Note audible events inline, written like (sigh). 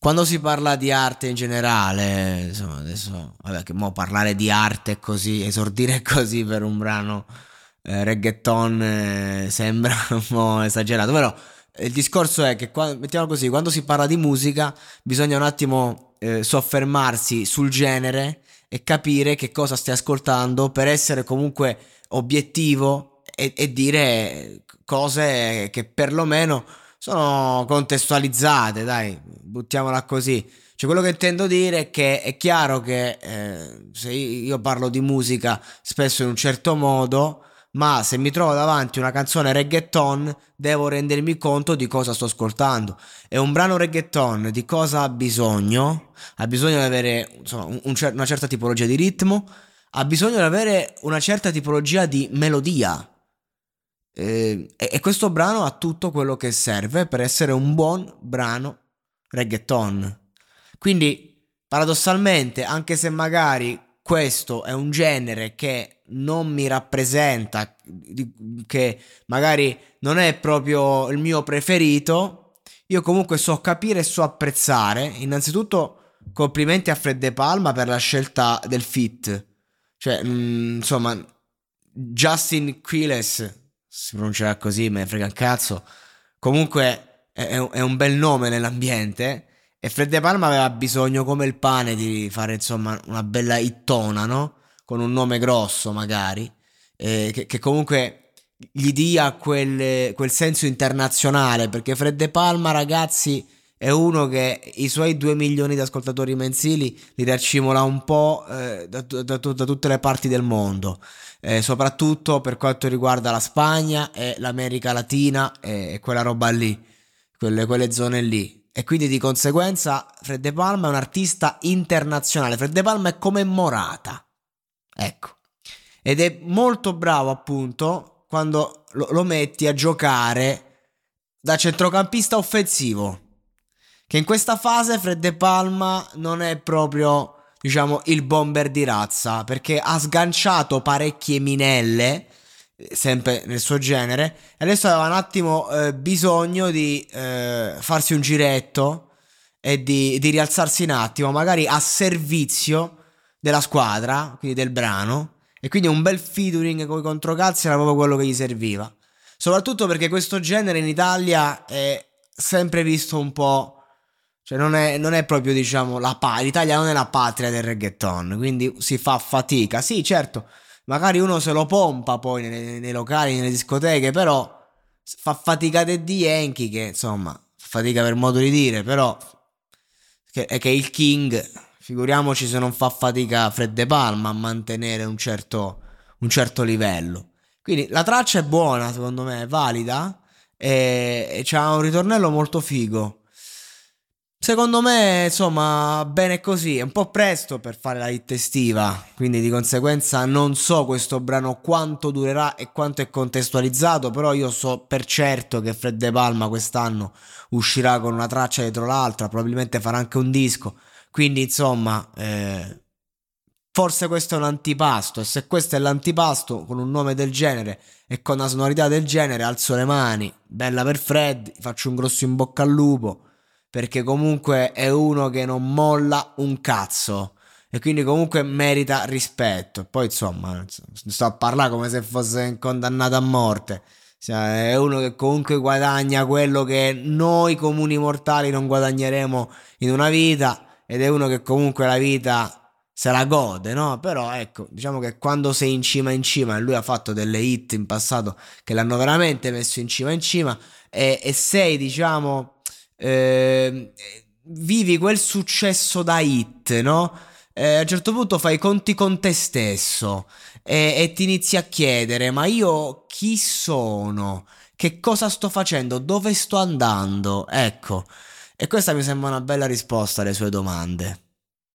quando si parla di arte in generale, insomma, adesso, vabbè, che mo parlare di arte così, esordire (laughs) così per un brano eh, reggaeton eh, sembra (laughs) un po' esagerato, però il discorso è che, quando, mettiamo così, quando si parla di musica bisogna un attimo eh, soffermarsi sul genere e capire che cosa stai ascoltando per essere comunque obiettivo e, e dire cose che perlomeno sono contestualizzate, dai, buttiamola così. Cioè, quello che intendo dire è che è chiaro che eh, se io parlo di musica spesso in un certo modo, ma se mi trovo davanti una canzone reggaeton devo rendermi conto di cosa sto ascoltando. E un brano reggaeton di cosa ha bisogno? Ha bisogno di avere insomma, un, un una certa tipologia di ritmo, ha bisogno di avere una certa tipologia di melodia. Eh, e, questo brano ha tutto quello che serve per essere un buon brano reggaeton. Quindi, paradossalmente, anche se magari questo è un genere che non mi rappresenta, che magari non è proprio il mio preferito, io comunque so capire e so apprezzare. Innanzitutto, complimenti a Fred De Palma per la scelta del fit. Cioè, mh, mm, insomma, Justin Quiles, si pronuncia così, me ne frega un cazzo. Comunque è, è un bel nome nell'ambiente. E Fred De Palma aveva bisogno come il pane di fare insomma una bella ittona, no? Con un nome grosso magari, eh, che, che, comunque gli dia quel, quel, senso internazionale, perché Fred De Palma ragazzi è uno che i suoi 2 milioni di ascoltatori mensili li racimola un po' eh, da, da, da, tutte le parti del mondo, eh, soprattutto per quanto riguarda la Spagna e l'America Latina e, e quella roba lì, quelle, quelle zone lì e quindi di conseguenza Fred De Palma è un artista internazionale. Fred De Palma è come Morata. Ecco. Ed è molto bravo appunto quando lo, lo metti a giocare da centrocampista offensivo. Che in questa fase Fred De Palma non è proprio, diciamo, il bomber di razza, perché ha sganciato parecchie minelle sempre nel suo genere. E adesso aveva un attimo eh, bisogno di eh, farsi un giretto e di, di, rialzarsi un attimo, magari a servizio della squadra, quindi del brano. E quindi un bel featuring con i controcalzi era proprio quello che gli serviva. Soprattutto perché questo genere in Italia è sempre visto un po'. Cioè, non è, non è proprio, diciamo, la patria. L'Italia non è la patria del reggaeton, quindi si fa fatica. Sì, certo magari uno se lo pompa poi nei, nei locali, nelle discoteche, però fa fatica di Yankee che insomma, fatica per modo di dire, però che, è che il King, figuriamoci se non fa fatica Fred De Palma a mantenere un certo, un certo livello. Quindi la traccia è buona, secondo me, è valida e, e c'ha un ritornello molto figo. Secondo me, insomma, bene così. È un po' presto per fare la hit estiva. Quindi, di conseguenza, non so questo brano quanto durerà e quanto è contestualizzato. Però, io so per certo che Fred De Palma quest'anno uscirà con una traccia dietro l'altra. Probabilmente farà anche un disco. Quindi, insomma, eh, forse questo è un antipasto. E se questo è l'antipasto con un nome del genere e con una sonorità del genere, alzo le mani. Bella per Fred. Faccio un grosso in bocca al lupo perché comunque è uno che non molla un cazzo e quindi comunque merita rispetto. Poi insomma, sto a parlare come se fosse condannato a morte. Cioè, è uno che comunque guadagna quello che noi comuni mortali non guadagneremo in una vita ed è uno che comunque la vita se la gode, no? Però ecco, diciamo che quando sei in cima in cima e lui ha fatto delle hit in passato che l'hanno veramente messo in cima in cima e, e sei, diciamo eh, vivi quel successo da hit, no? Eh, a un certo punto fai i conti con te stesso e, e ti inizi a chiedere: ma io chi sono? Che cosa sto facendo? Dove sto andando? Ecco, e questa mi sembra una bella risposta alle sue domande.